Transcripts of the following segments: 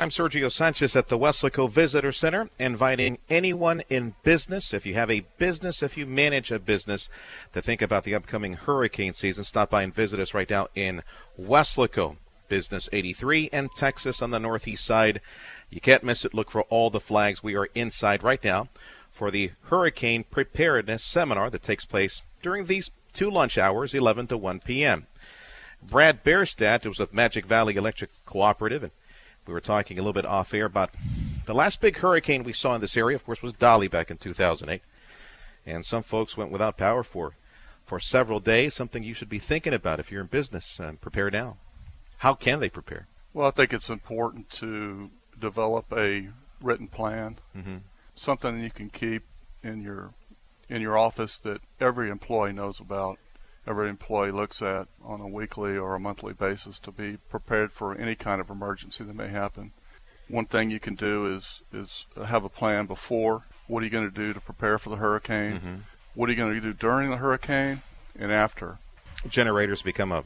I'm Sergio Sanchez at the Weslaco Visitor Center, inviting anyone in business, if you have a business, if you manage a business, to think about the upcoming hurricane season. Stop by and visit us right now in Weslaco, Business 83, and Texas on the northeast side. You can't miss it. Look for all the flags. We are inside right now for the Hurricane Preparedness Seminar that takes place during these two lunch hours, 11 to 1 p.m. Brad Bierstedt was with Magic Valley Electric Cooperative and we were talking a little bit off air about the last big hurricane we saw in this area, of course, was Dolly back in 2008. And some folks went without power for, for several days, something you should be thinking about if you're in business and prepare now. How can they prepare? Well, I think it's important to develop a written plan, mm-hmm. something you can keep in your in your office that every employee knows about every employee looks at on a weekly or a monthly basis to be prepared for any kind of emergency that may happen. One thing you can do is is have a plan before. What are you going to do to prepare for the hurricane? Mm-hmm. What are you going to do during the hurricane and after? Generators become a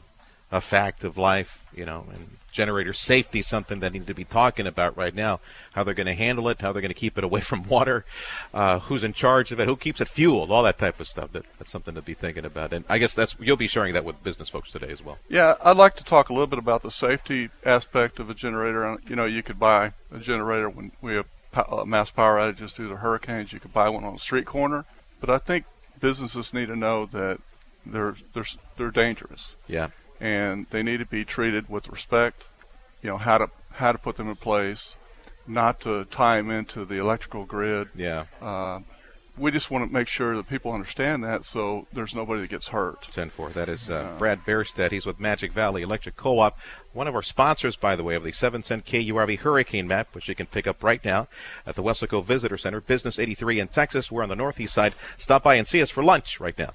a fact of life, you know, and generator safety something that need to be talking about right now. How they're going to handle it, how they're going to keep it away from water, uh, who's in charge of it, who keeps it fueled, all that type of stuff. That, that's something to be thinking about. And I guess that's you'll be sharing that with business folks today as well. Yeah, I'd like to talk a little bit about the safety aspect of a generator. You know, you could buy a generator when we have uh, mass power outages due to hurricanes. You could buy one on a street corner, but I think businesses need to know that they're they're they're dangerous. Yeah and they need to be treated with respect. You know how to how to put them in place, not to tie them into the electrical grid. Yeah. Uh, we just want to make sure that people understand that so there's nobody that gets hurt. 10 4. That is uh, Brad Bierstedt. He's with Magic Valley Electric Co op. One of our sponsors, by the way, of the 7 cent KURV Hurricane Map, which you can pick up right now at the Weslaco Visitor Center, Business 83 in Texas. We're on the northeast side. Stop by and see us for lunch right now.